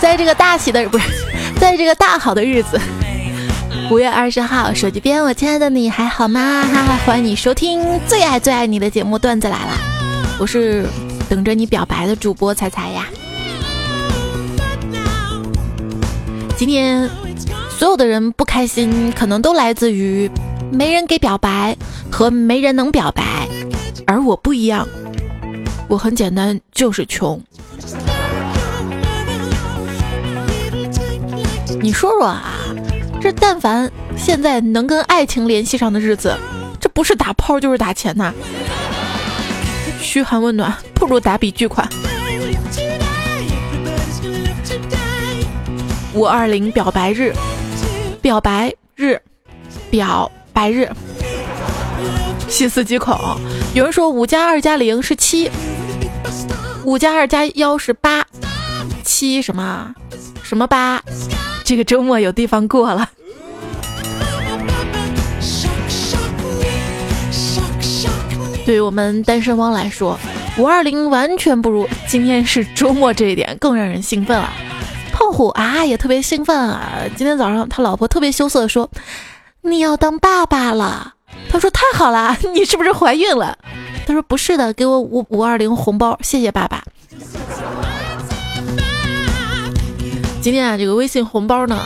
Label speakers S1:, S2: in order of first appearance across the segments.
S1: 在这个大喜的不是，在这个大好的日子，五月二十号，手机边，我亲爱的你还好吗？哈哈，欢迎你收听最爱最爱你的节目段子来了，我是等着你表白的主播彩彩呀。今天所有的人不开心，可能都来自于没人给表白和没人能表白，而我不一样，我很简单，就是穷。你说说啊，这但凡现在能跟爱情联系上的日子，这不是打炮就是打钱呐。嘘寒问暖不如打笔巨款。五二零表白日，表白日，表白日。细思极恐，有人说五加二加零是七，五加二加幺是八，七什么什么八？这个周末有地方过了。对于我们单身汪来说，五二零完全不如今天是周末这一点更让人兴奋了。胖虎啊也特别兴奋啊！今天早上他老婆特别羞涩的说：“你要当爸爸了。”他说：“太好了，你是不是怀孕了？”他说：“不是的，给我五五二零红包，谢谢爸爸。”今天啊，这个微信红包呢，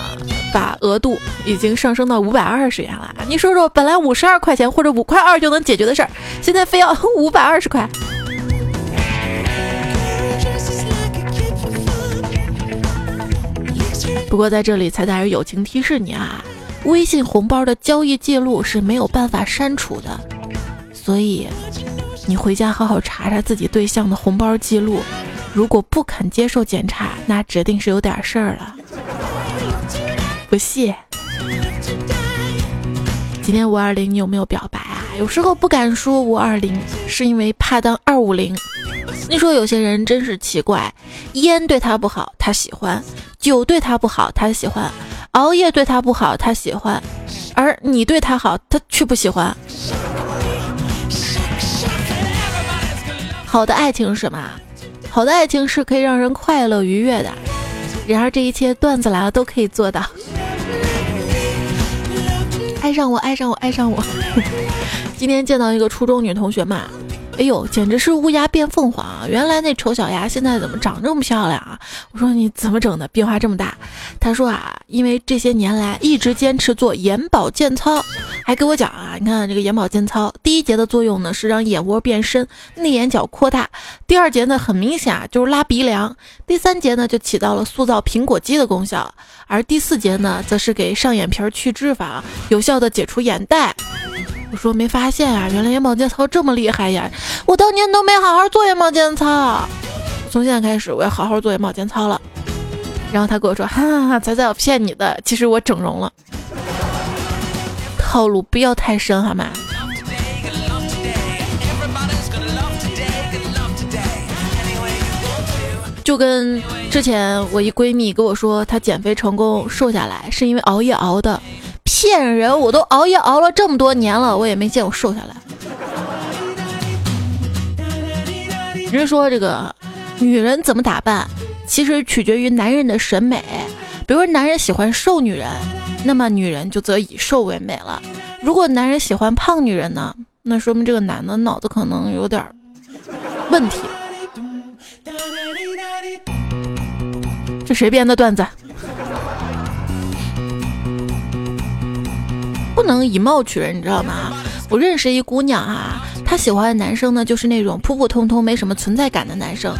S1: 把额度已经上升到五百二十元了。你说说，本来五十二块钱或者五块二就能解决的事儿，现在非要 五百二十块。不过在这里，才带着友情提示你啊，微信红包的交易记录是没有办法删除的，所以你回家好好查查自己对象的红包记录。如果不肯接受检查，那指定是有点事儿了。不谢。今天五二零你有没有表白啊？有时候不敢说五二零，是因为怕当二五零。你说有些人真是奇怪，烟对他不好，他喜欢；酒对他不好，他喜欢；熬夜对他不好，他喜欢；而你对他好，他却不喜欢。好的爱情是什么？好的爱情是可以让人快乐愉悦的，然而这一切段子来了都可以做到。爱上我，爱上我，爱上我。今天见到一个初中女同学嘛。哎呦，简直是乌鸦变凤凰啊！原来那丑小鸭现在怎么长这么漂亮啊？我说你怎么整的，变化这么大？他说啊，因为这些年来一直坚持做眼保健操，还给我讲啊，你看这个眼保健操，第一节的作用呢是让眼窝变深，内眼角扩大；第二节呢很明显啊就是拉鼻梁；第三节呢就起到了塑造苹果肌的功效，而第四节呢则是给上眼皮去脂肪，有效的解除眼袋。我说没发现啊，原来眼保健操这么厉害呀！我当年都没好好做眼保健操，从现在开始我要好好做眼保健操了。然后他跟我说：“哈哈哈，仔仔我骗你的，其实我整容了。”套路不要太深好吗？就跟之前我一闺蜜跟我说，她减肥成功瘦下来是因为熬夜熬的。骗人！我都熬夜熬了这么多年了，我也没见我瘦下来。人说这个女人怎么打扮，其实取决于男人的审美。比如说男人喜欢瘦女人，那么女人就则以瘦为美了。如果男人喜欢胖女人呢，那说明这个男的脑子可能有点问题。这谁编的段子？不能以貌取人，你知道吗？我认识一姑娘啊，她喜欢的男生呢，就是那种普普通通、没什么存在感的男生。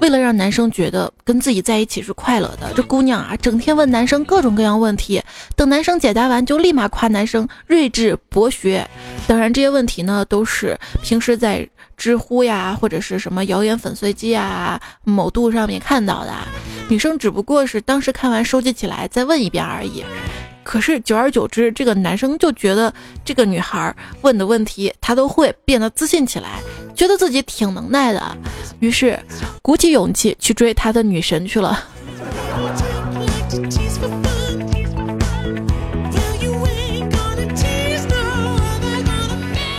S1: 为了让男生觉得跟自己在一起是快乐的，这姑娘啊，整天问男生各种各样问题，等男生解答完，就立马夸男生睿智博学。当然，这些问题呢，都是平时在知乎呀，或者是什么谣言粉碎机啊、某度上面看到的。女生只不过是当时看完收集起来再问一遍而已。可是久而久之，这个男生就觉得这个女孩问的问题他都会，变得自信起来，觉得自己挺能耐的，于是鼓起勇气去追他的女神去了。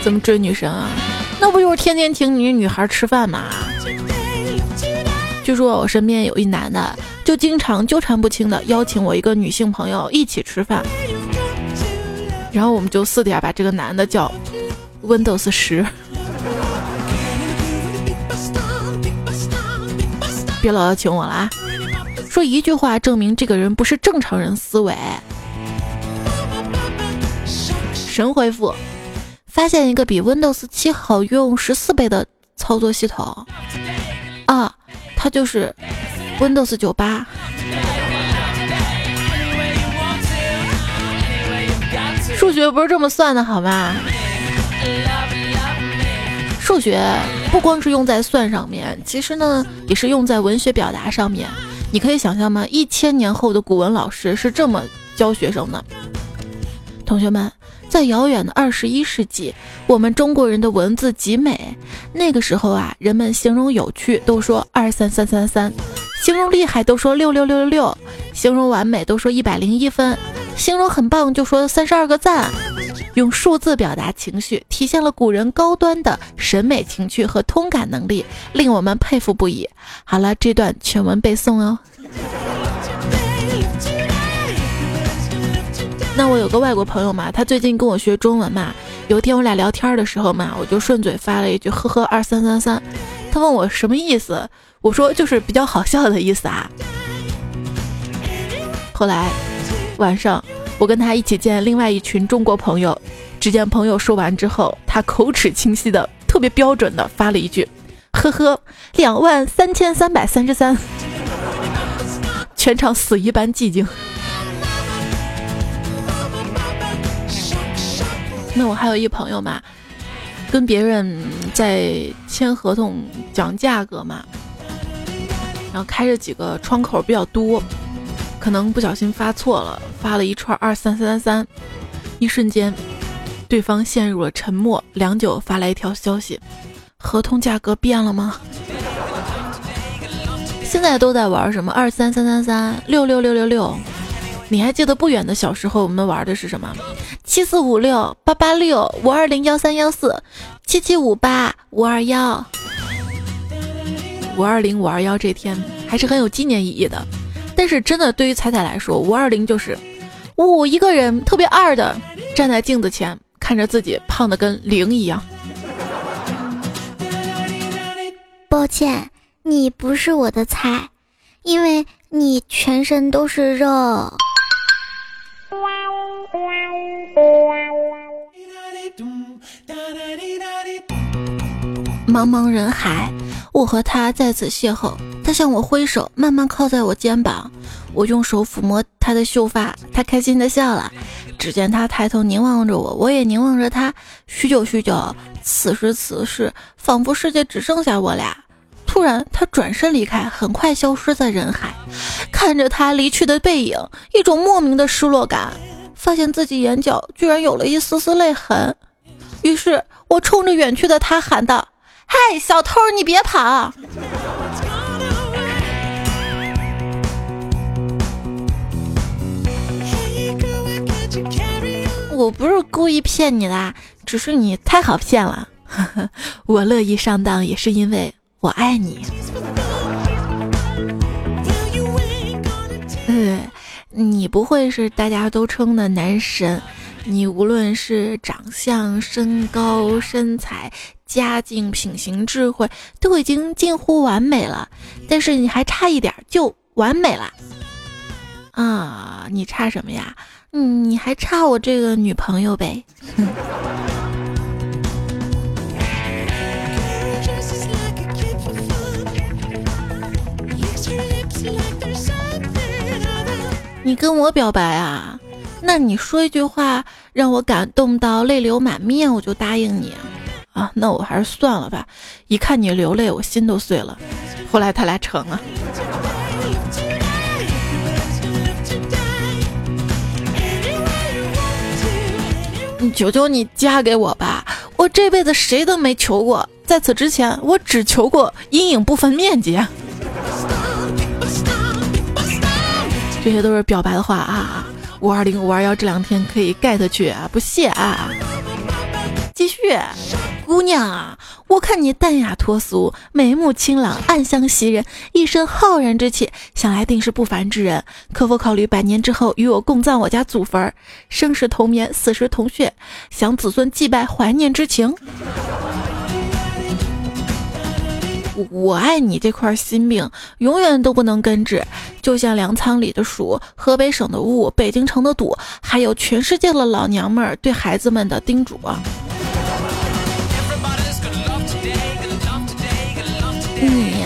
S1: 怎么追女神啊？那不就是天天请你女孩吃饭吗？据说我身边有一男的，就经常纠缠不清的邀请我一个女性朋友一起吃饭，然后我们就私底下把这个男的叫 Windows 十。别老邀请我了啊！说一句话证明这个人不是正常人思维。神回复：发现一个比 Windows 七好用十四倍的操作系统啊，它就是 Windows 九八。数学不是这么算的好吗？数学不光是用在算上面，其实呢也是用在文学表达上面。你可以想象吗？一千年后的古文老师是这么教学生的：同学们，在遥远的二十一世纪，我们中国人的文字极美。那个时候啊，人们形容有趣都说二三三三三，形容厉害都说六六六六六，形容完美都说一百零一分，形容很棒就说三十二个赞。用数字表达情绪，体现了古人高端的审美情趣和通感能力，令我们佩服不已。好了，这段全文背诵哦。那我有个外国朋友嘛，他最近跟我学中文嘛。有一天我俩聊天的时候嘛，我就顺嘴发了一句“呵呵二三三三”，他问我什么意思，我说就是比较好笑的意思啊。后来晚上。我跟他一起见另外一群中国朋友，只见朋友说完之后，他口齿清晰的、特别标准的发了一句：“呵呵，两万三千三百三十三。”全场死一般寂静。那我还有一朋友嘛，跟别人在签合同讲价格嘛，然后开着几个窗口比较多。可能不小心发错了，发了一串二三三三三，一瞬间，对方陷入了沉默。良久，发来一条消息：“合同价格变了吗？”现在都在玩什么二三三三三六六六六六？你还记得不远的小时候我们玩的是什么？七四五六八八六五二零幺三幺四七七五八五二幺五二零五二幺，这天还是很有纪念意义的。但是真的，对于彩彩来说，五二零就是我一个人特别二的站在镜子前，看着自己胖的跟零一样。
S2: 抱歉，你不是我的菜，因为你全身都是肉。
S1: 茫茫人海。我和他再次邂逅，他向我挥手，慢慢靠在我肩膀，我用手抚摸他的秀发，他开心的笑了。只见他抬头凝望着我，我也凝望着他，许久许久。此时此时，仿佛世界只剩下我俩。突然，他转身离开，很快消失在人海。看着他离去的背影，一种莫名的失落感，发现自己眼角居然有了一丝丝泪痕。于是我冲着远去的他喊道。嗨，小偷，你别跑！我不是故意骗你啦，只是你太好骗了。我乐意上当，也是因为我爱你。你不会是大家都称的男神？你无论是长相、身高、身材。家境、品行、智慧都已经近乎完美了，但是你还差一点就完美了啊！你差什么呀？嗯，你还差我这个女朋友呗。哼 跟我表白啊？那你说一句话让我感动到泪流满面，我就答应你。啊，那我还是算了吧。一看你流泪，我心都碎了。后来他俩成了。你求求你嫁给我吧！我这辈子谁都没求过，在此之前我只求过阴影不分面积。这些都是表白的话啊！五二零五二幺这两天可以 get 去啊，不谢啊！继续。姑娘啊，我看你淡雅脱俗，眉目清朗，暗香袭人，一身浩然之气，想来定是不凡之人。可否考虑百年之后与我共葬我家祖坟，生时同眠，死时同穴，想子孙祭拜，怀念之情？我爱你这块心病，永远都不能根治，就像粮仓里的鼠，河北省的雾，北京城的堵，还有全世界的老娘们儿对孩子们的叮嘱。你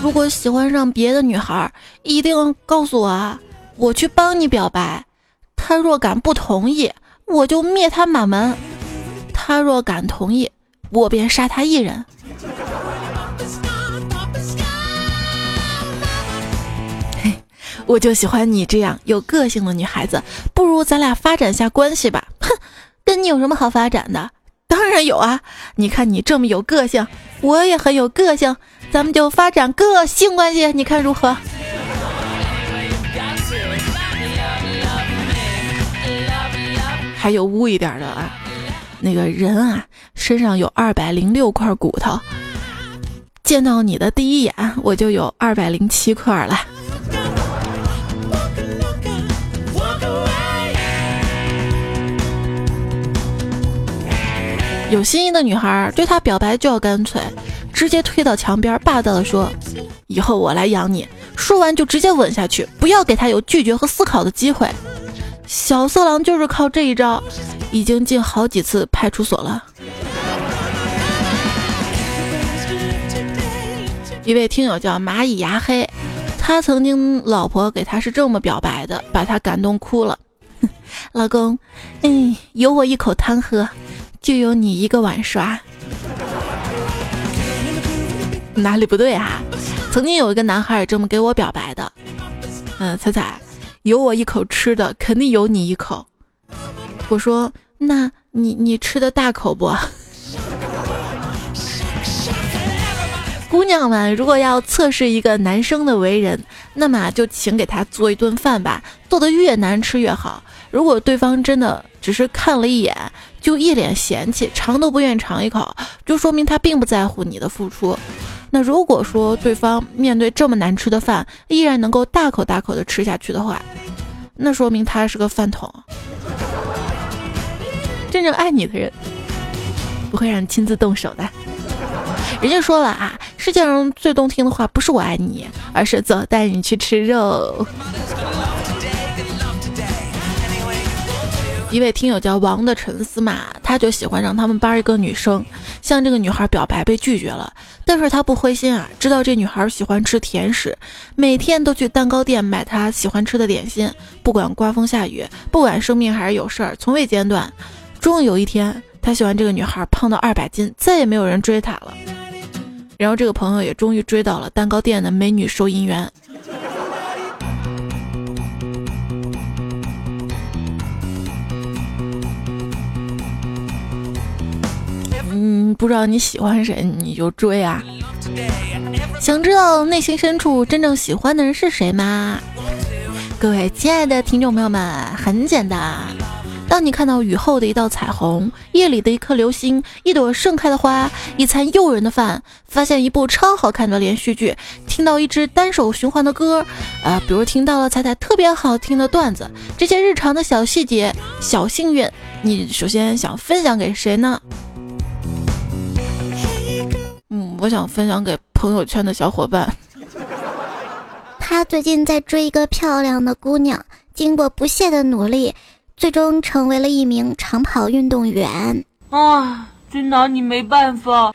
S1: 如果喜欢上别的女孩，一定告诉我啊，我去帮你表白。他若敢不同意，我就灭他满门；他若敢同意，我便杀他一人。我就喜欢你这样有个性的女孩子，不如咱俩发展下关系吧。哼，跟你有什么好发展的？当然有啊！你看你这么有个性，我也很有个性，咱们就发展个性关系，你看如何？还有污一点的啊，那个人啊，身上有二百零六块骨头，见到你的第一眼，我就有二百零七块了。有心仪的女孩对他表白就要干脆，直接推到墙边，霸道的说：“以后我来养你。”说完就直接吻下去，不要给他有拒绝和思考的机会。小色狼就是靠这一招，已经进好几次派出所了。一位听友叫蚂蚁牙黑，他曾经老婆给他是这么表白的，把他感动哭了。老公，嗯，有我一口汤喝。就有你一个碗刷，哪里不对啊？曾经有一个男孩也这么给我表白的。嗯，彩彩，有我一口吃的，肯定有你一口。我说，那你你吃的大口不？姑娘们，如果要测试一个男生的为人，那么就请给他做一顿饭吧，做的越难吃越好。如果对方真的只是看了一眼，就一脸嫌弃，尝都不愿尝一口，就说明他并不在乎你的付出。那如果说对方面对这么难吃的饭，依然能够大口大口的吃下去的话，那说明他是个饭桶。真正爱你的人，不会让你亲自动手的。人家说了啊，世界上最动听的话不是我爱你，而是走带你去吃肉。一位听友叫王的沉思嘛，他就喜欢上他们班一个女生，向这个女孩表白被拒绝了，但是他不灰心啊，知道这女孩喜欢吃甜食，每天都去蛋糕店买她喜欢吃的点心，不管刮风下雨，不管生病还是有事儿，从未间断。终于有一天，他喜欢这个女孩胖到二百斤，再也没有人追她了。然后这个朋友也终于追到了蛋糕店的美女收银员。嗯，不知道你喜欢谁，你就追啊！想知道内心深处真正喜欢的人是谁吗？各位亲爱的听众朋友们，很简单。当你看到雨后的一道彩虹，夜里的一颗流星，一朵盛开的花，一餐诱人的饭，发现一部超好看的连续剧，听到一支单手循环的歌，呃，比如听到了彩彩特别好听的段子，这些日常的小细节、小幸运，你首先想分享给谁呢？嗯，我想分享给朋友圈的小伙伴。
S2: 他最近在追一个漂亮的姑娘，经过不懈的努力，最终成为了一名长跑运动员。
S3: 啊，真拿你没办法。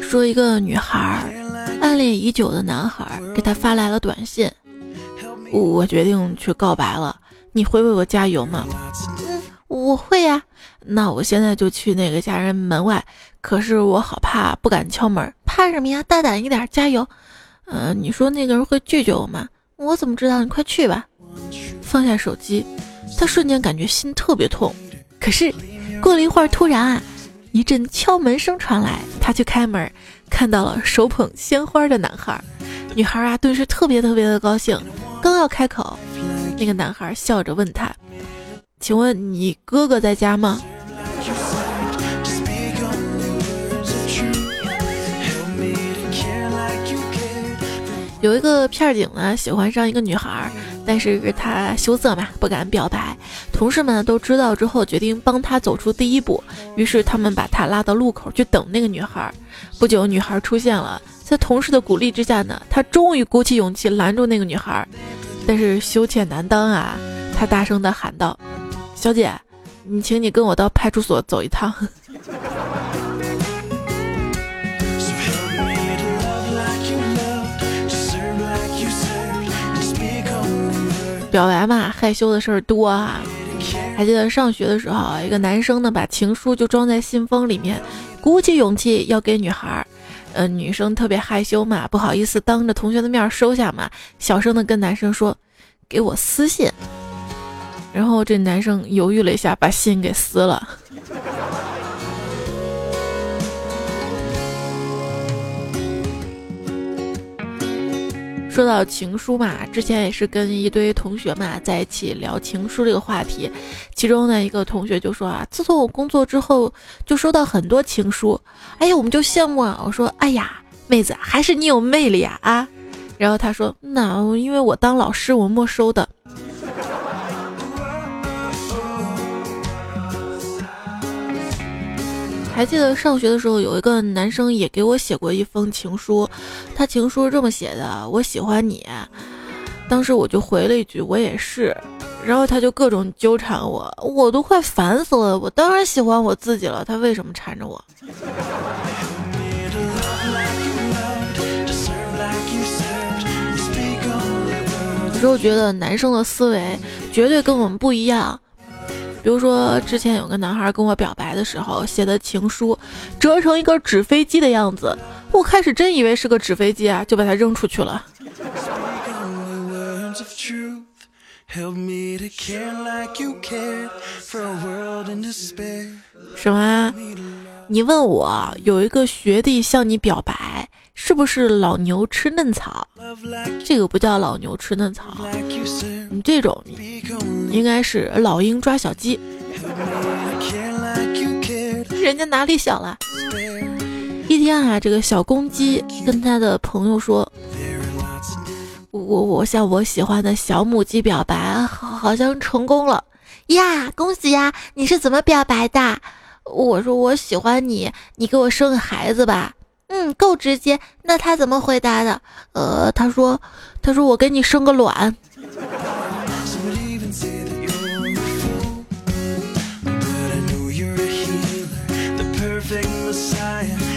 S1: 说一个女孩暗恋已久的男孩给她发来了短信，我决定去告白了。你会为我加油吗？嗯，我会呀。那我现在就去那个家人门外。可是我好怕，不敢敲门。怕什么呀？大胆一点，加油。嗯，你说那个人会拒绝我吗？我怎么知道？你快去吧。放下手机，他瞬间感觉心特别痛。可是过了一会儿，突然啊，一阵敲门声传来。他去开门，看到了手捧鲜花的男孩。女孩啊，顿时特别特别的高兴，刚要开口。那个男孩笑着问他：“请问你哥哥在家吗？”有一个片警呢，喜欢上一个女孩，但是他羞涩嘛，不敢表白。同事们都知道之后，决定帮他走出第一步，于是他们把他拉到路口去等那个女孩。不久，女孩出现了，在同事的鼓励之下呢，他终于鼓起勇气拦住那个女孩，但是羞怯难当啊，他大声地喊道：“小姐，你请你跟我到派出所走一趟。” 表白嘛，害羞的事儿多啊。还记得上学的时候，一个男生呢把情书就装在信封里面，鼓起勇气要给女孩儿。呃，女生特别害羞嘛，不好意思当着同学的面收下嘛，小声的跟男生说：“给我私信。”然后这男生犹豫了一下，把信给撕了。说到情书嘛，之前也是跟一堆同学嘛在一起聊情书这个话题，其中呢一个同学就说啊，自从我工作之后就收到很多情书，哎呀我们就羡慕啊，我说哎呀妹子还是你有魅力啊啊，然后他说那因为我当老师我没收的。还记得上学的时候，有一个男生也给我写过一封情书，他情书是这么写的：“我喜欢你。”当时我就回了一句：“我也是。”然后他就各种纠缠我，我都快烦死了。我当然喜欢我自己了，他为什么缠着我？有时候觉得男生的思维绝对跟我们不一样。比如说，之前有个男孩跟我表白的时候写的情书，折成一个纸飞机的样子，我开始真以为是个纸飞机啊，就把它扔出去了。什么？你问我有一个学弟向你表白，是不是老牛吃嫩草？这个不叫老牛吃嫩草，你这种应该是老鹰抓小鸡。人家哪里小了？一天啊，这个小公鸡跟他的朋友说：“我我向我喜欢的小母鸡表白，好像成功了
S2: 呀！恭喜呀！你是怎么表白的？”
S1: 我说我喜欢你，你给我生个孩子吧。
S2: 嗯，够直接。那他怎么回答的？
S1: 呃，他说，他说我给你生个卵。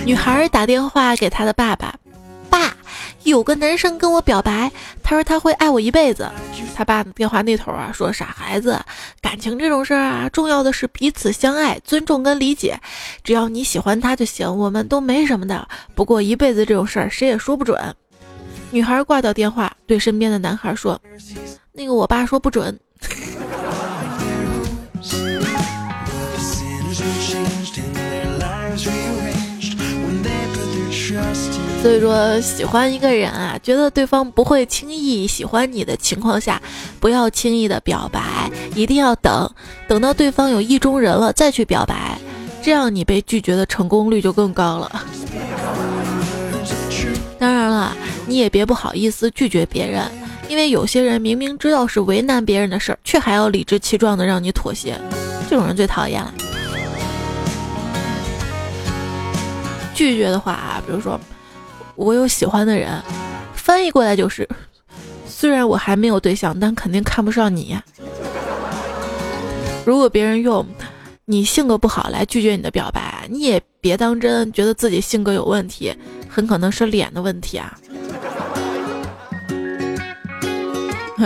S1: 女孩打电话给她的爸爸。有个男生跟我表白，他说他会爱我一辈子。他爸电话那头啊说：“傻孩子，感情这种事儿啊，重要的是彼此相爱、尊重跟理解。只要你喜欢他就行，我们都没什么的。不过一辈子这种事儿谁也说不准。”女孩挂掉电话，对身边的男孩说：“那个我爸说不准。”所以说，喜欢一个人啊，觉得对方不会轻易喜欢你的情况下，不要轻易的表白，一定要等，等到对方有意中人了再去表白，这样你被拒绝的成功率就更高了。当然了，你也别不好意思拒绝别人，因为有些人明明知道是为难别人的事儿，却还要理直气壮的让你妥协，这种人最讨厌了。拒绝的话啊，比如说。我有喜欢的人，翻译过来就是，虽然我还没有对象，但肯定看不上你。如果别人用你性格不好来拒绝你的表白，你也别当真，觉得自己性格有问题，很可能是脸的问题啊。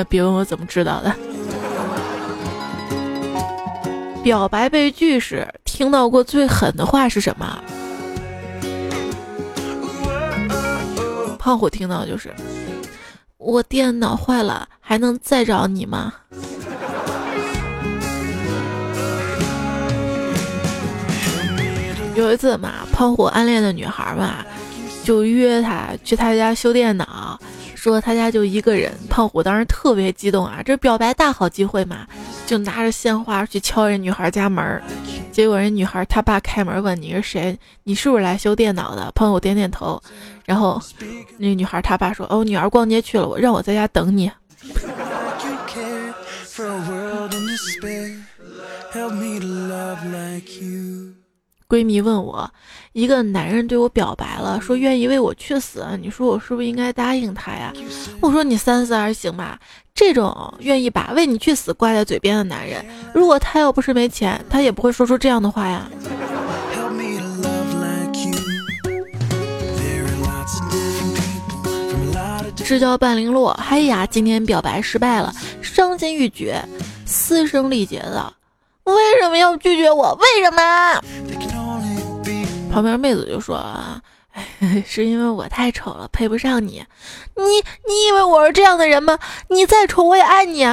S1: 别问我怎么知道的。表白被拒时，听到过最狠的话是什么？胖虎听到就是，我电脑坏了，还能再找你吗？有一次嘛，胖虎暗恋的女孩嘛，就约他去他家修电脑，说他家就一个人，胖虎当时特别激动啊，这表白大好机会嘛，就拿着鲜花去敲人女孩家门结果人女孩他爸开门问你是谁，你是不是来修电脑的？胖虎点点头，然后那女孩他爸说哦，女儿逛街去了，我让我在家等你。闺蜜问我，一个男人对我表白了，说愿意为我去死，你说我是不是应该答应他呀？我说你三思而行吧。这种愿意把为你去死挂在嘴边的男人，如果他要不是没钱，他也不会说出这样的话呀。至交半零落，嗨呀，今天表白失败了，伤心欲绝，嘶声力竭的，为什么要拒绝我？为什么？旁边妹子就说：“啊，是因为我太丑了，配不上你。你你以为我是这样的人吗？你再丑我也爱你。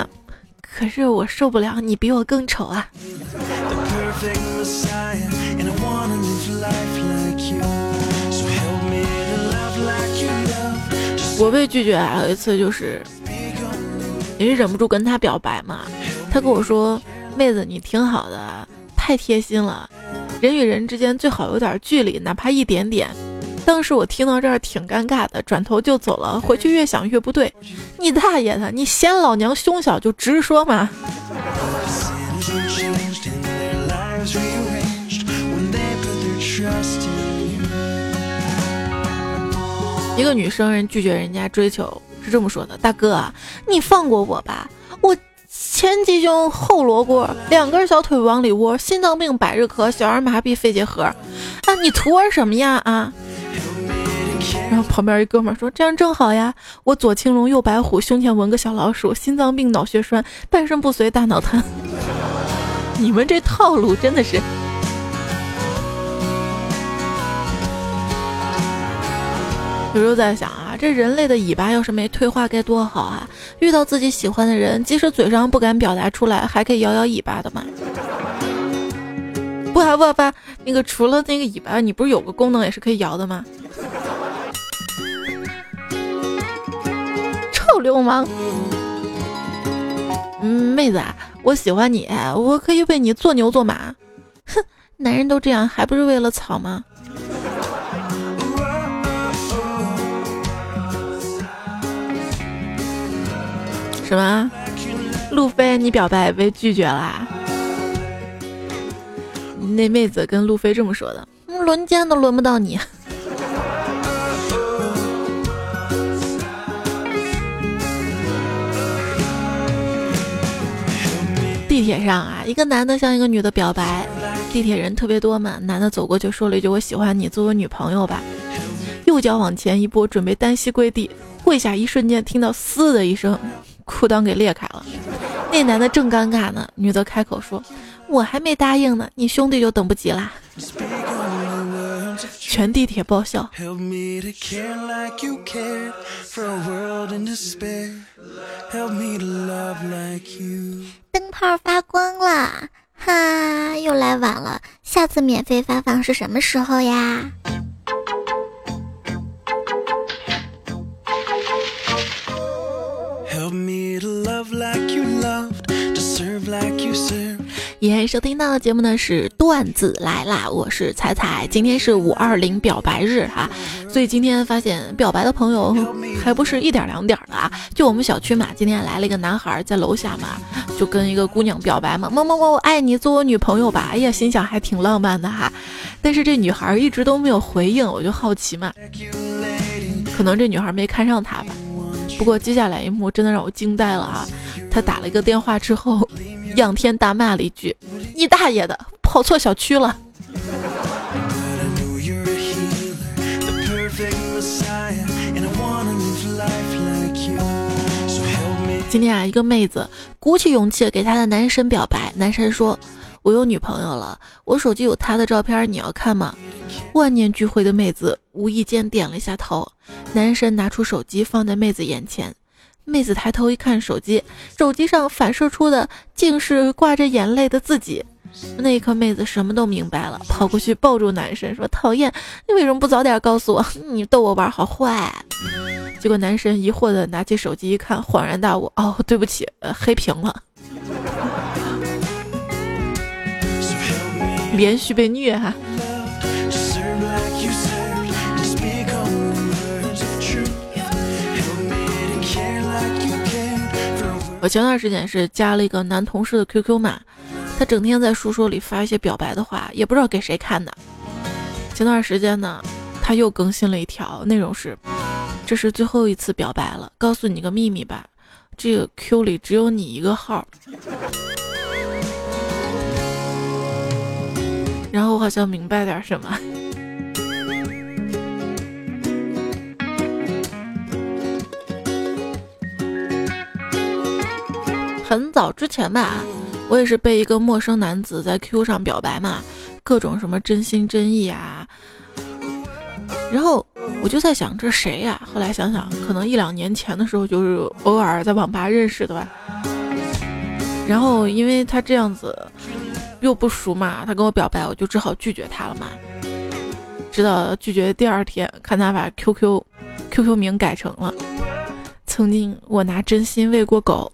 S1: 可是我受不了你比我更丑啊！”我被拒绝还有一次就是也是忍不住跟他表白嘛，他跟我说：“妹子，你挺好的，太贴心了。”人与人之间最好有点距离，哪怕一点点。当时我听到这儿挺尴尬的，转头就走了。回去越想越不对，你大爷的！你嫌老娘胸小就直说嘛。一个女生人拒绝人家追求是这么说的：“大哥，你放过我吧，”前鸡胸后罗锅，两根小腿往里窝，心脏病、百日咳、小儿麻痹、肺结核，啊，你图我什么呀啊？然后旁边一哥们说：“这样正好呀，我左青龙，右白虎，胸前纹个小老鼠，心脏病、脑血栓，半身不遂、大脑瘫。”你们这套路真的是。有时候在想啊，这人类的尾巴要是没退化该多好啊！遇到自己喜欢的人，即使嘴上不敢表达出来，还可以摇摇尾巴的嘛。不不不，那个除了那个尾巴，你不是有个功能也是可以摇的吗？臭流氓！嗯，妹子啊，我喜欢你，我可以为你做牛做马。哼，男人都这样，还不是为了草吗？什么？路飞，你表白被拒绝啦？那妹子跟路飞这么说的：“轮奸都轮不到你。” 地铁上啊，一个男的向一个女的表白，地铁人特别多嘛，男的走过去说了一句：“我喜欢你，做我女朋友吧。”右脚往前一步，准备单膝跪地，跪下一瞬间，听到“嘶”的一声。裤裆给裂开了，那男的正尴尬呢，女的开口说：“我还没答应呢，你兄弟就等不及啦。”全地铁爆笑。
S2: 灯泡发光了，哈，又来晚了，下次免费发放是什么时候呀？
S1: 今天收听到的节目呢是段子来啦，我是彩彩，今天是五二零表白日哈，所以今天发现表白的朋友还不是一点两点的啊，就我们小区嘛，今天来了一个男孩在楼下嘛，就跟一个姑娘表白嘛，么么么，我爱你，做我女朋友吧，哎呀，心想还挺浪漫的哈，但是这女孩一直都没有回应，我就好奇嘛，可能这女孩没看上他吧。不过接下来一幕真的让我惊呆了啊！他打了一个电话之后，仰天大骂了一句：“你大爷的，跑错小区了！”今天啊，一个妹子鼓起勇气给她的男神表白，男神说：“我有女朋友了，我手机有她的照片，你要看吗？”万念俱灰的妹子无意间点了一下头，男神拿出手机放在妹子眼前，妹子抬头一看手机，手机上反射出的竟是挂着眼泪的自己。那一刻，妹子什么都明白了，跑过去抱住男神说：“讨厌，你为什么不早点告诉我？你逗我玩好坏。”结果男神疑惑的拿起手机一看，恍然大悟，哦，对不起，呃，黑屏了，连续被虐哈。我前段时间是加了一个男同事的 QQ 码，他整天在书说里发一些表白的话，也不知道给谁看的。前段时间呢，他又更新了一条，内容是：这是最后一次表白了，告诉你个秘密吧，这个 Q 里只有你一个号。然后我好像明白点什么。很早之前吧，我也是被一个陌生男子在 Q 上表白嘛，各种什么真心真意啊。然后我就在想这谁呀？后来想想，可能一两年前的时候就是偶尔在网吧认识的吧。然后因为他这样子又不熟嘛，他跟我表白，我就只好拒绝他了嘛。直到拒绝第二天，看他把 QQ QQ 名改成了曾经我拿真心喂过狗。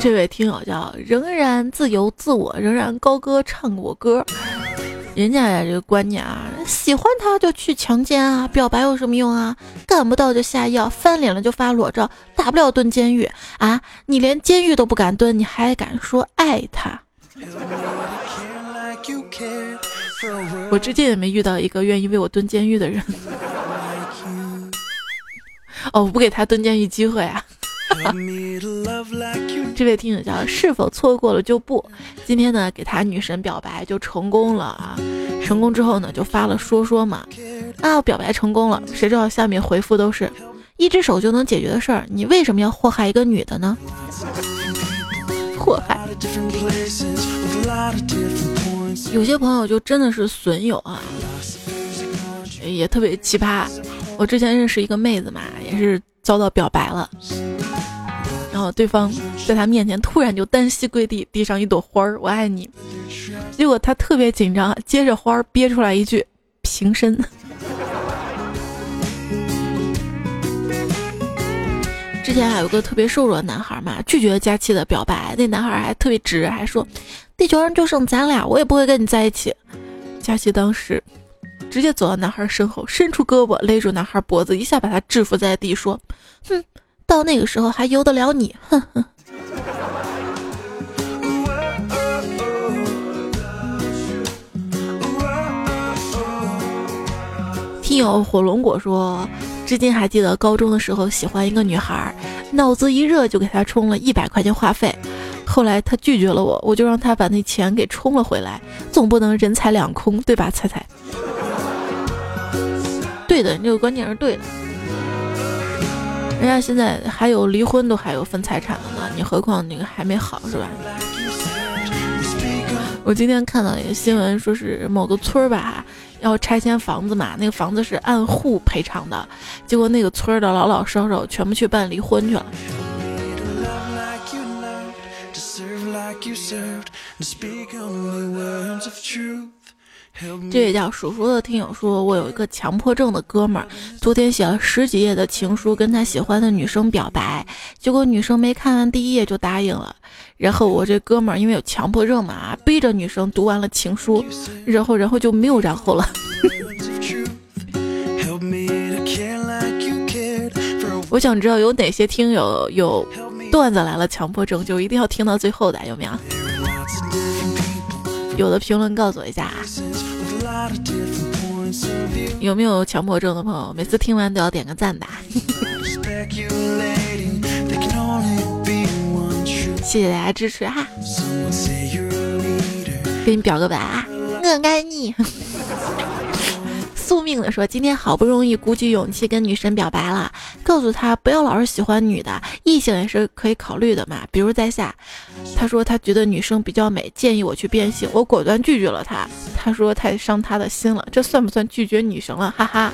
S1: 这位听友叫仍然自由自我，仍然高歌唱我歌。人家呀，这个观念啊，喜欢他就去强奸啊，表白有什么用啊？干不到就下药，翻脸了就发裸照，大不了蹲监狱啊！你连监狱都不敢蹲，你还敢说爱他？我至今也没遇到一个愿意为我蹲监狱的人。哦，我不给他蹲监狱机会啊！这位听友叫是否错过了就不？今天呢，给他女神表白就成功了啊！成功之后呢，就发了说说嘛，啊，表白成功了。谁知道下面回复都是一只手就能解决的事儿，你为什么要祸害一个女的呢？祸害。有些朋友就真的是损友啊，也特别奇葩。我之前认识一个妹子嘛，也是遭到表白了。然后对方在他面前突然就单膝跪地，递上一朵花儿，我爱你。结果他特别紧张，接着花儿憋出来一句平身。之前还有个特别瘦弱的男孩嘛，拒绝佳期的表白，那男孩还特别直，还说地球上就剩咱俩，我也不会跟你在一起。佳期当时直接走到男孩身后，伸出胳膊勒住男孩脖子，一下把他制服在地，说：“哼。”到那个时候还由得了你？哼哼。听友火龙果说，至今还记得高中的时候喜欢一个女孩，脑子一热就给她充了一百块钱话费，后来她拒绝了我，我就让她把那钱给充了回来，总不能人财两空，对吧？猜猜？对的，你这个观念是对的。人家现在还有离婚都还有分财产的呢，你何况那个还没好是吧？我今天看到一个新闻，说是某个村儿吧要拆迁房子嘛，那个房子是按户赔偿的，结果那个村儿的老老少少全部去办离婚去了。这位叫叔叔的听友说：“我有一个强迫症的哥们儿，昨天写了十几页的情书跟他喜欢的女生表白，结果女生没看完第一页就答应了。然后我这哥们儿因为有强迫症嘛，逼着女生读完了情书，然后然后就没有然后了。我想知道有哪些听友有段子来了强迫症，就一定要听到最后的，有没有？有的评论告诉我一下。”有没有强迫症的朋友？每次听完都要点个赞的。谢谢大家支持哈！给你表个白啊！我爱你。宿命的说，今天好不容易鼓起勇气跟女神表白了，告诉她不要老是喜欢女的，异性也是可以考虑的嘛。比如在下，他说他觉得女生比较美，建议我去变性，我果断拒绝了他。他说太伤他的心了，这算不算拒绝女神了？哈哈。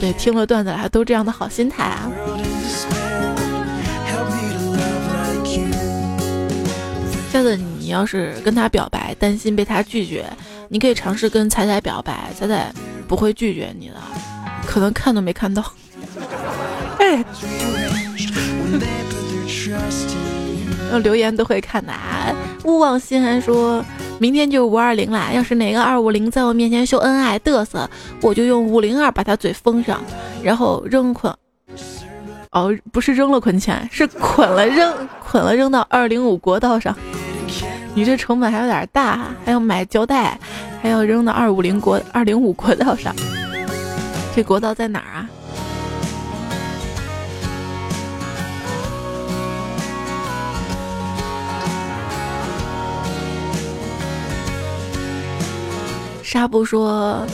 S1: 对，听了段子还都这样的好心态啊。下次。你要是跟他表白，担心被他拒绝，你可以尝试跟彩彩表白，彩彩不会拒绝你的，可能看都没看到。哎，留言都会看的。啊。勿忘心寒说，明天就五二零啦，要是哪个二五零在我面前秀恩爱嘚瑟，我就用五零二把他嘴封上，然后扔捆。哦，不是扔了捆钱，是捆了扔，捆了扔到二零五国道上。你这成本还有点大，还要买胶带，还要扔到二五零国二零五国道上。这国道在哪儿啊？纱布说。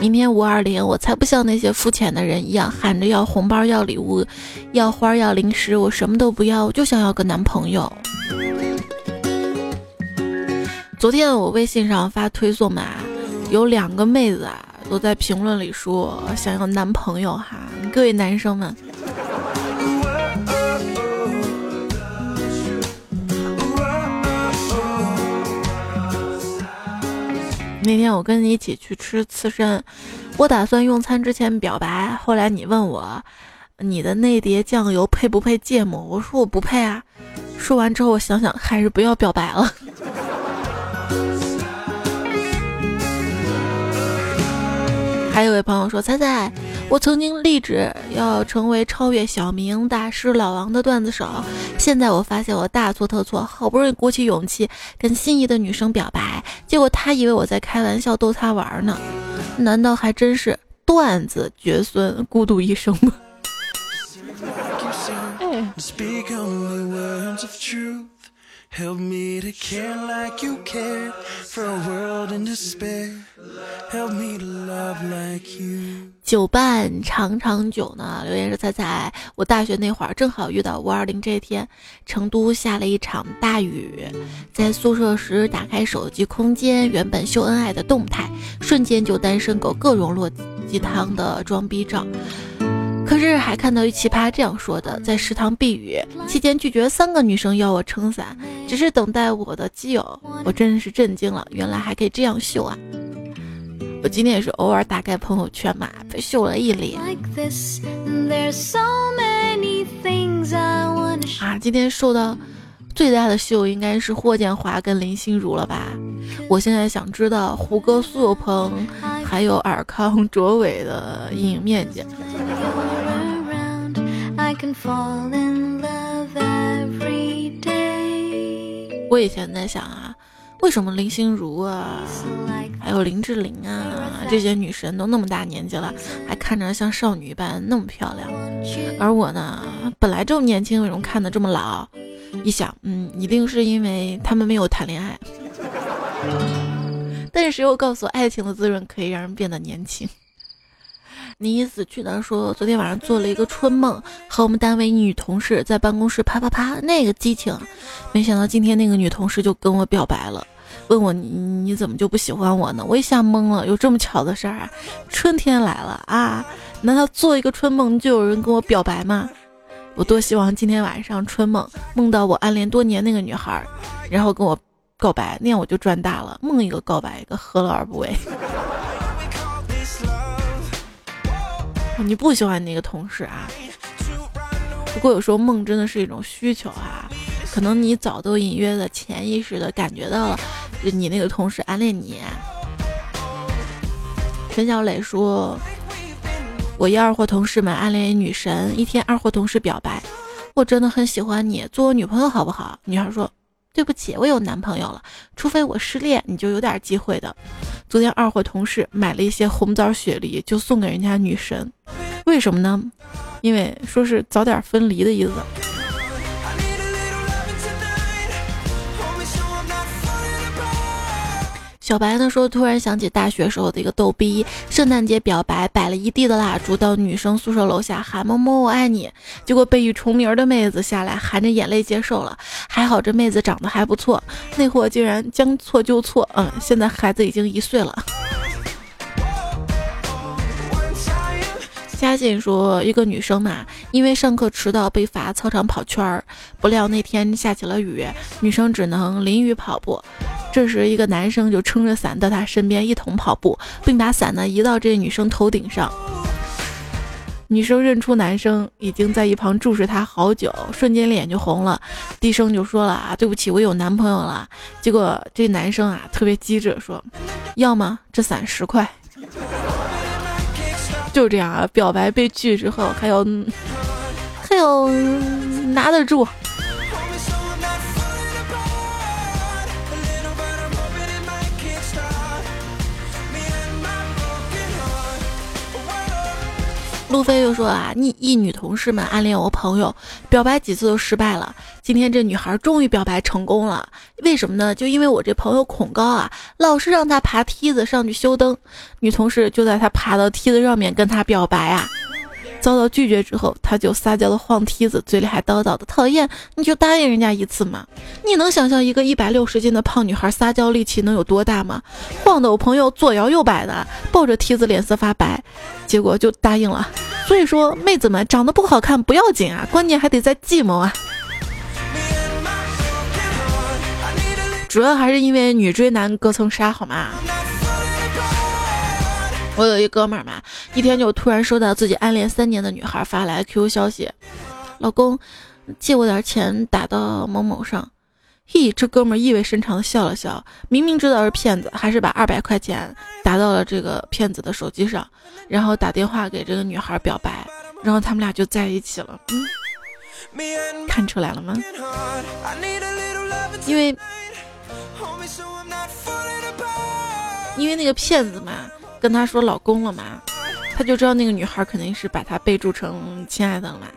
S1: 明天五二零，我才不像那些肤浅的人一样喊着要红包、要礼物、要花、要零食，我什么都不要，我就想要个男朋友。昨天我微信上发推送嘛，有两个妹子啊都在评论里说想要男朋友哈，各位男生们。那天我跟你一起去吃刺身，我打算用餐之前表白。后来你问我，你的那碟酱油配不配芥末？我说我不配啊。说完之后，我想想还是不要表白了。还有位朋友说：“猜猜。”我曾经立志要成为超越小明大师老王的段子手，现在我发现我大错特错，好不容易鼓起勇气跟心仪的女生表白，结果他以为我在开玩笑逗他玩呢，难道还真是段子绝孙，孤独一生吗？Help me to care like you care for a world in despair. Help me to love like you. 酒伴长长久呢？留言是猜猜。我大学那会儿正好遇到五二零这一天，成都下了一场大雨，在宿舍时打开手机空间，原本秀恩爱的动态，瞬间就单身狗各种落鸡汤的装逼照。可是还看到一奇葩这样说的：在食堂避雨期间拒绝三个女生要我撑伞，只是等待我的基友。我真是震惊了，原来还可以这样秀啊！我今天也是偶尔打开朋友圈嘛，被秀了一脸。啊，今天受到最大的秀应该是霍建华跟林心如了吧？我现在想知道胡歌、苏有朋还有尔康、卓伟的阴影面积。我以前在想啊，为什么林心如啊，还有林志玲啊这些女神都那么大年纪了，还看着像少女一般那么漂亮，而我呢，本来就年轻，为什么看的这么老？一想，嗯，一定是因为他们没有谈恋爱。但是谁又告诉我，爱情的滋润可以让人变得年轻？你死去的说，昨天晚上做了一个春梦，和我们单位女同事在办公室啪啪啪，那个激情。没想到今天那个女同事就跟我表白了，问我你你怎么就不喜欢我呢？我一下懵了，有这么巧的事儿啊？春天来了啊？难道做一个春梦就有人跟我表白吗？我多希望今天晚上春梦梦到我暗恋多年那个女孩，然后跟我告白，那样我就赚大了。梦一个告白一个，何乐而不为？你不喜欢那个同事啊？不过有时候梦真的是一种需求啊，可能你早都隐约的、潜意识的感觉到了，你那个同事暗恋你。陈小磊说：“我一二货同事们暗恋一女神，一天二货同事表白，我真的很喜欢你，做我女朋友好不好？”女孩说。对不起，我有男朋友了。除非我失恋，你就有点机会的。昨天二货同事买了一些红枣雪梨，就送给人家女神。为什么呢？因为说是早点分离的意思。小白那时候，突然想起大学时候的一个逗逼，圣诞节表白，摆了一地的蜡烛，到女生宿舍楼下喊“么么我爱你”，结果被一重名的妹子下来含着眼泪接受了。还好这妹子长得还不错，那货竟然将错就错，嗯，现在孩子已经一岁了。嘉信说，一个女生嘛，因为上课迟到被罚操场跑圈儿，不料那天下起了雨，女生只能淋雨跑步。这时，一个男生就撑着伞到她身边一同跑步，并把伞呢移到这女生头顶上。女生认出男生已经在一旁注视她好久，瞬间脸就红了，低声就说了啊，对不起，我有男朋友了。结果这男生啊特别机智，说，要么这伞十块。就这样啊，表白被拒之后，还有还有拿得住。路飞又说啊，一一女同事们暗恋我朋友，表白几次都失败了。今天这女孩终于表白成功了，为什么呢？就因为我这朋友恐高啊，老是让她爬梯子上去修灯。女同事就在她爬到梯子上面跟她表白啊，遭到拒绝之后，她就撒娇的晃梯子，嘴里还叨叨的讨厌，你就答应人家一次嘛。你能想象一个一百六十斤的胖女孩撒娇力气能有多大吗？晃得我朋友左摇右摆的，抱着梯子脸色发白，结果就答应了。所以说，妹子们长得不好看不要紧啊，关键还得在计谋啊。主要还是因为女追男隔层纱，好吗？我有一哥们儿嘛，一天就突然收到自己暗恋三年的女孩发来 QQ 消息：“老公，借我点钱打到某某上。”嘿，这哥们儿意味深长的笑了笑，明明知道是骗子，还是把二百块钱打到了这个骗子的手机上，然后打电话给这个女孩表白，然后他们俩就在一起了。嗯，看出来了吗？因为。因为那个骗子嘛，跟他说老公了嘛，他就知道那个女孩肯定是把他备注成亲爱的了嘛。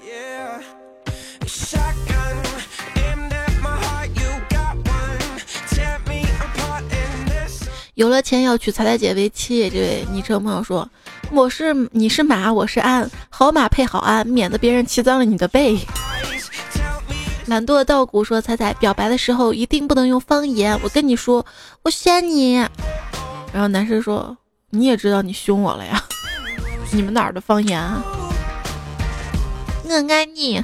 S1: 有了钱要娶彩彩姐为妻，这位昵称朋友说：“我是你是马，我是鞍，好马配好鞍，免得别人骑脏了你的背。”懒惰的稻谷说：“彩彩表白的时候一定不能用方言。我跟你说，我选你。”然后男生说：“你也知道你凶我了呀？你们哪儿的方言啊？”我爱你。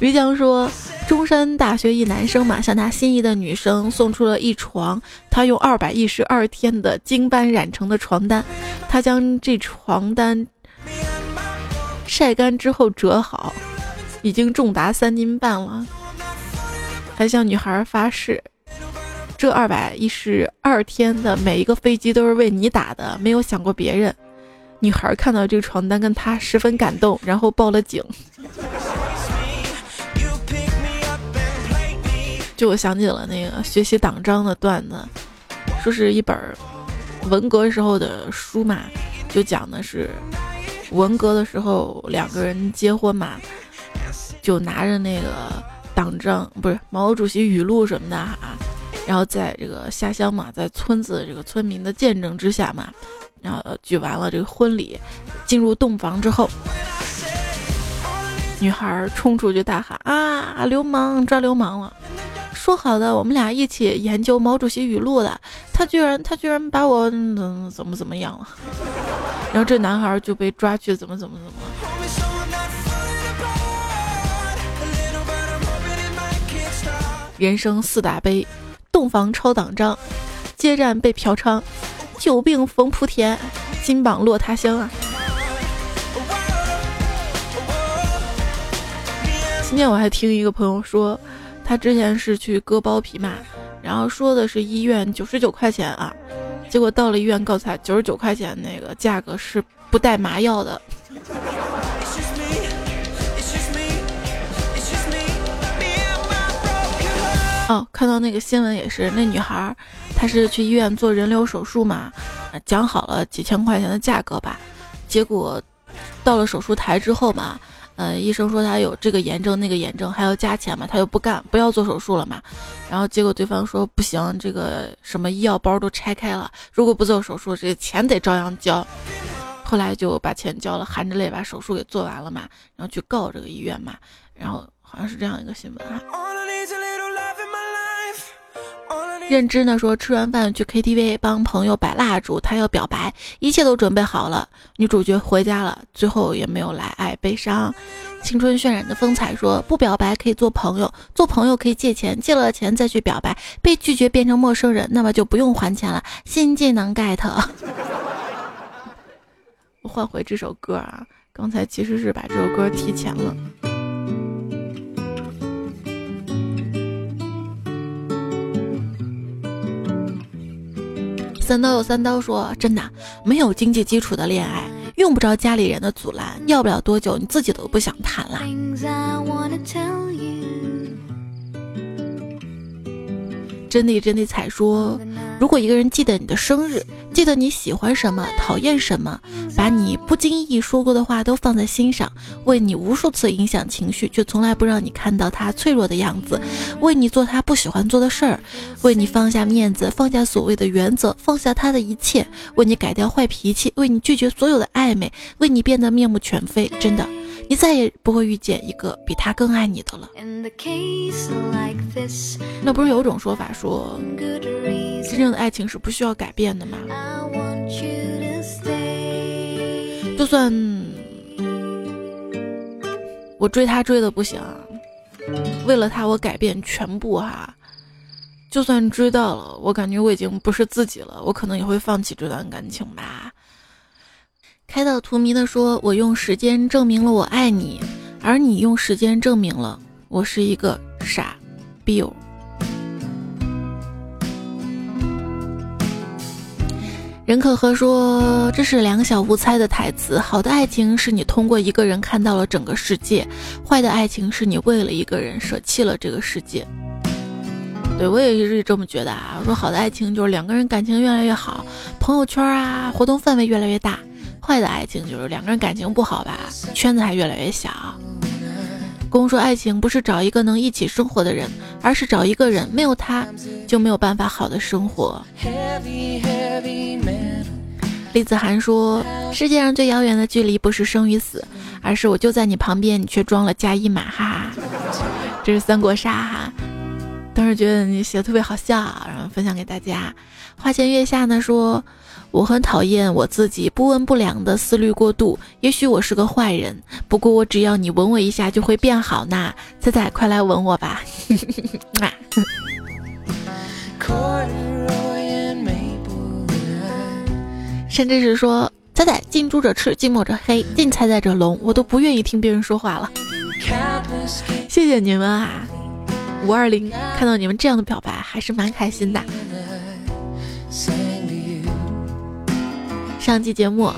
S1: 于江说：“中山大学一男生嘛，向他心仪的女生送出了一床他用二百一十二天的精斑染成的床单，他将这床单晒干之后折好。”已经重达三斤半了，还向女孩发誓，这二百一十二天的每一个飞机都是为你打的，没有想过别人。女孩看到这个床单，跟他十分感动，然后报了警。就我想起了那个学习党章的段子，说是一本文革时候的书嘛，就讲的是文革的时候两个人结婚嘛。就拿着那个党章，不是毛主席语录什么的哈，然后在这个下乡嘛，在村子这个村民的见证之下嘛，然后举完了这个婚礼，进入洞房之后，女孩冲出去大喊啊，流氓抓流氓了！说好的我们俩一起研究毛主席语录的，他居然他居然把我怎么怎么怎么样了？然后这男孩就被抓去怎么怎么怎么。人生四大悲：洞房抄党章，接站被嫖娼，久病逢莆田，金榜落他乡啊！今天我还听一个朋友说，他之前是去割包皮嘛，然后说的是医院九十九块钱啊，结果到了医院告诉他九十九块钱那个价格是不带麻药的。哦，看到那个新闻也是，那女孩她是去医院做人流手术嘛，讲好了几千块钱的价格吧，结果到了手术台之后嘛，呃，医生说她有这个炎症那个炎症还要加钱嘛，她又不干，不要做手术了嘛，然后结果对方说不行，这个什么医药包都拆开了，如果不做手术，这钱得照样交，后来就把钱交了，含着泪把手术给做完了嘛，然后去告这个医院嘛，然后好像是这样一个新闻哈。认知呢说吃完饭去 KTV 帮朋友摆蜡烛，他要表白，一切都准备好了。女主角回家了，最后也没有来，爱悲伤。青春渲染的风采说不表白可以做朋友，做朋友可以借钱，借了钱再去表白，被拒绝变成陌生人，那么就不用还钱了。新技能 get。我 换回这首歌啊，刚才其实是把这首歌提前了。三刀有三刀说：“真的，没有经济基础的恋爱，用不着家里人的阻拦，要不了多久，你自己都不想谈了。”真的真的才说：“如果一个人记得你的生日，记得你喜欢什么，讨厌什么，把你不经意说过的话都放在心上，为你无数次影响情绪，却从来不让你看到他脆弱的样子，为你做他不喜欢做的事儿，为你放下面子，放下所谓的原则，放下他的一切，为你改掉坏脾气，为你拒绝所有的暧昧，为你变得面目全非。真的。”你再也不会遇见一个比他更爱你的了。那不是有种说法说，真正的爱情是不需要改变的吗？就算我追他追的不行，为了他我改变全部哈。就算追到了，我感觉我已经不是自己了，我可能也会放弃这段感情吧。开到荼蘼的说：“我用时间证明了我爱你，而你用时间证明了我是一个傻逼。”任可和说：“这是两小无猜的台词。好的爱情是你通过一个人看到了整个世界，坏的爱情是你为了一个人舍弃了这个世界。”对我也是这么觉得啊。我说好的爱情就是两个人感情越来越好，朋友圈啊活动范围越来越大。坏的爱情就是两个人感情不好吧，圈子还越来越小。公说爱情不是找一个能一起生活的人，而是找一个人没有他就没有办法好的生活。李子涵说，世界上最遥远的距离不是生与死，而是我就在你旁边，你却装了加一码，哈哈。这是三国杀哈，当时觉得你写的特别好笑，然后分享给大家。花前月下呢说。我很讨厌我自己不温不凉的思虑过度，也许我是个坏人，不过我只要你吻我一下就会变好呢。仔仔，快来吻我吧！甚至是说，仔仔近朱者赤，近墨者黑，近菜菜者聋，我都不愿意听别人说话了。谢谢你们啊，五二零，看到你们这样的表白还是蛮开心的。上期节目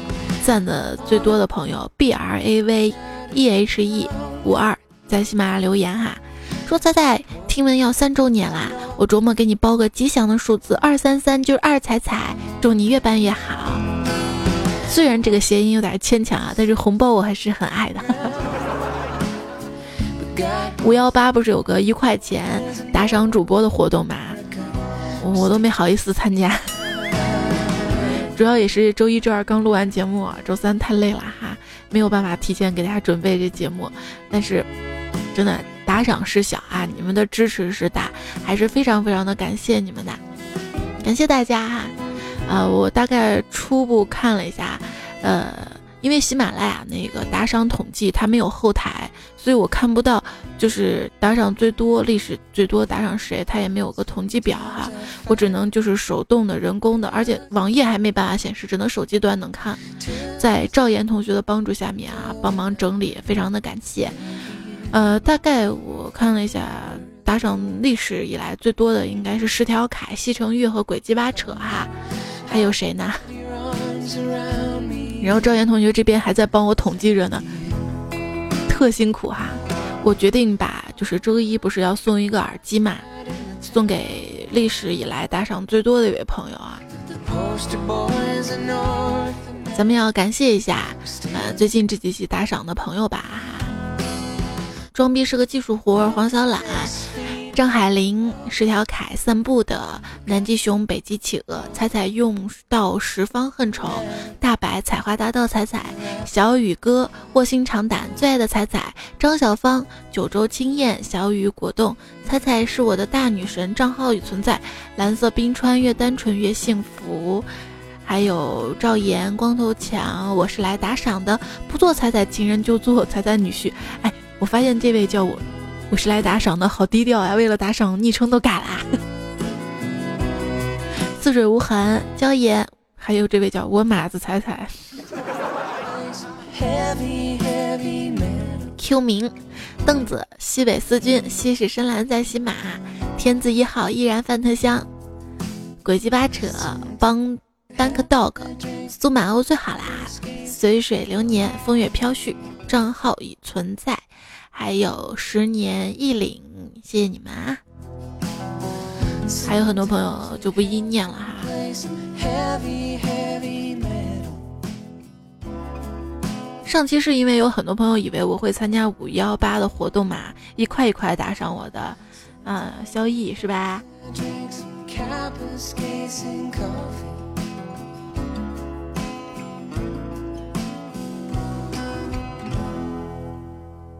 S1: 赞的最多的朋友 B R A V E H E 五二在喜马拉雅留言哈，说彩彩听闻要三周年啦，我琢磨给你包个吉祥的数字二三三，就是二彩彩，祝你越办越好。虽然这个谐音有点牵强啊，但是红包我还是很爱的。五幺八不是有个一块钱打赏主播的活动吗？我都没好意思参加。主要也是周一、周二刚录完节目，周三太累了哈，没有办法提前给大家准备这节目。但是，真的打赏是小啊，你们的支持是大，还是非常非常的感谢你们的，感谢大家哈。啊，我大概初步看了一下，呃。因为喜马拉雅那个打赏统计它没有后台，所以我看不到就是打赏最多、历史最多打赏谁，它也没有个统计表哈。我只能就是手动的、人工的，而且网页还没办法显示，只能手机端能看。在赵岩同学的帮助下面啊，帮忙整理，非常的感谢。呃，大概我看了一下打赏历史以来最多的应该是十条凯、西城玉和鬼鸡巴扯哈，还有谁呢？然后赵岩同学这边还在帮我统计着呢，特辛苦哈。我决定把就是周一不是要送一个耳机嘛，送给历史以来打赏最多的一位朋友啊。咱们要感谢一下，呃，最近这几期打赏的朋友吧。装逼是个技术活，黄小懒。张海林、十条凯、散步的南极熊、北极企鹅、彩彩用到十方恨愁、大白、采花大盗、彩彩、小雨哥，卧薪尝胆，最爱的彩彩，张小芳，九州青燕，小雨果冻，彩彩是我的大女神，账号已存在，蓝色冰川越单纯越幸福，还有赵岩，光头强，我是来打赏的，不做彩彩情人就做彩彩女婿。哎，我发现这位叫我，我是来打赏的，好低调呀，为了打赏，昵称都改啦。似水无痕，椒盐，还有这位叫我马子彩彩。Q 名，凳子，西北四军，西是深蓝在西马，天字一号依然范特香，轨迹八扯，帮 Bank Dog，苏满欧最好啦，随水流年，风月飘絮，账号已存在，还有十年一领，谢谢你们啊。还有很多朋友就不一一念了哈。上期是因为有很多朋友以为我会参加五幺八的活动嘛，一块一块打赏我的，嗯，萧逸是吧？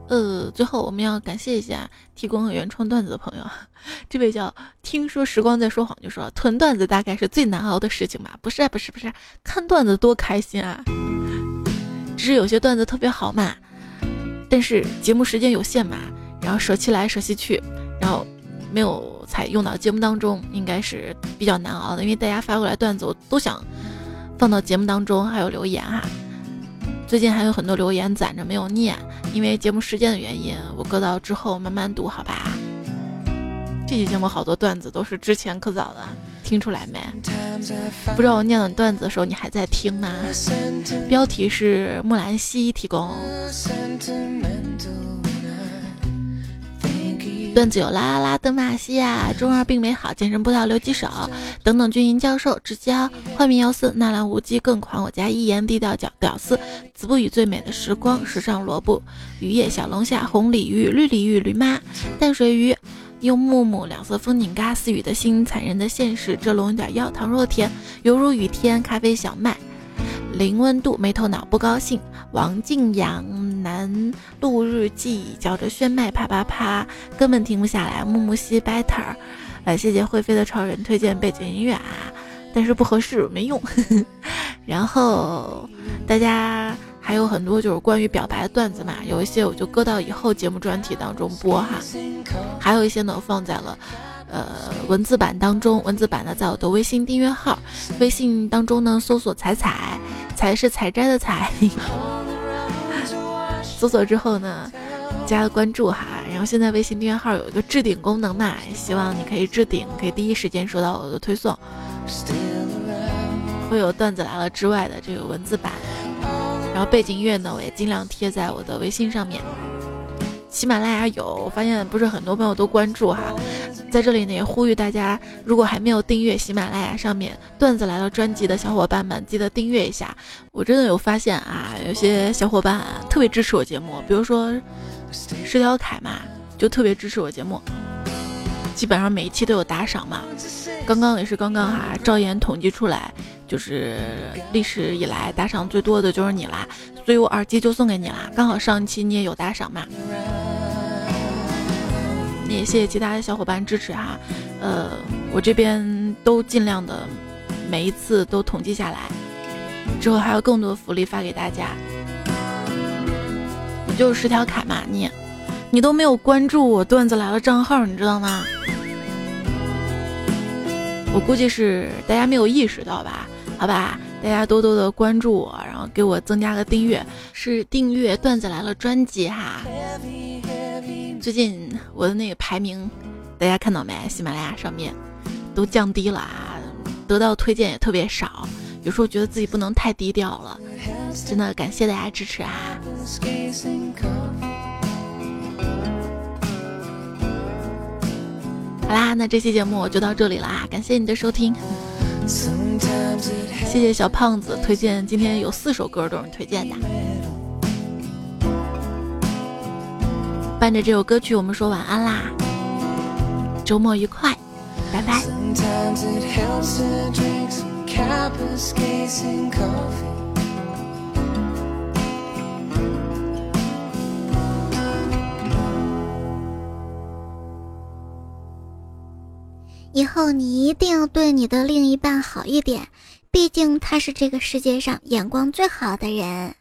S1: 呃，最后我们要感谢一下提供原创段子的朋友，这位叫听说时光在说谎，就说囤段子大概是最难熬的事情吧？不是啊，不是不是，看段子多开心啊！只是有些段子特别好嘛，但是节目时间有限嘛，然后舍弃来舍弃去，然后没有采用到节目当中，应该是比较难熬的，因为大家发过来段子我都想放到节目当中，还有留言哈。最近还有很多留言攒着没有念，因为节目时间的原因，我搁到之后慢慢读，好吧？这期节目好多段子都是之前可早的，听出来没？不知道我念的段子的时候你还在听吗？标题是木兰溪提供。段子有啦啦啦，德玛西亚，中二病美好，健身不到留几手，等等军营教授，直交幻明瑶丝，纳兰无忌更狂，我家一言低调屌屌丝，子不语最美的时光，时尚萝卜，雨夜小龙虾，红鲤鱼，绿鲤鱼，驴妈，淡水鱼，用木木，两色风景嘎，似雨的心，残忍的现实，这龙有点妖，糖若甜，犹如雨天，咖啡小麦。零温度，没头脑，不高兴。王静阳，南路日记，嚼着炫迈，啪啪啪，根本停不下来。木木西，better。来，谢谢会飞的超人推荐背景音乐啊，但是不合适，没用。然后大家还有很多就是关于表白的段子嘛，有一些我就搁到以后节目专题当中播哈，还有一些呢放在了。呃，文字版当中，文字版呢在我的微信订阅号，微信当中呢搜索“彩彩”，彩是采摘的采，搜索之后呢加了关注哈，然后现在微信订阅号有一个置顶功能嘛，希望你可以置顶，可以第一时间收到我的推送，会有段子来了之外的这个文字版，然后背景音乐呢我也尽量贴在我的微信上面。喜马拉雅有，我发现不是很多朋友都关注哈，在这里呢也呼吁大家，如果还没有订阅喜马拉雅上面段子来了专辑的小伙伴们，记得订阅一下。我真的有发现啊，有些小伙伴特别支持我节目，比如说石小凯嘛，就特别支持我节目，基本上每一期都有打赏嘛。刚刚也是刚刚哈，赵岩统计出来，就是历史以来打赏最多的就是你啦，所以我耳机就送给你啦。刚好上一期你也有打赏嘛。也谢谢其他的小伙伴支持哈，呃，我这边都尽量的，每一次都统计下来，之后还有更多福利发给大家。就十条卡嘛，你，你都没有关注我段子来了账号，你知道吗？我估计是大家没有意识到吧？好吧，大家多多的关注我，然后给我增加个订阅，是订阅段子来了专辑哈。最近我的那个排名，大家看到没？喜马拉雅上面都降低了啊，得到推荐也特别少。有时候觉得自己不能太低调了，真的感谢大家支持啊！好啦，那这期节目就到这里啦，感谢你的收听。谢谢小胖子推荐，今天有四首歌都是推荐的。伴着这首歌曲我们说晚安啦。周末愉快拜拜。
S2: 以后你一定要对你的另一半好一点毕竟他是这个世界上眼光最好的人。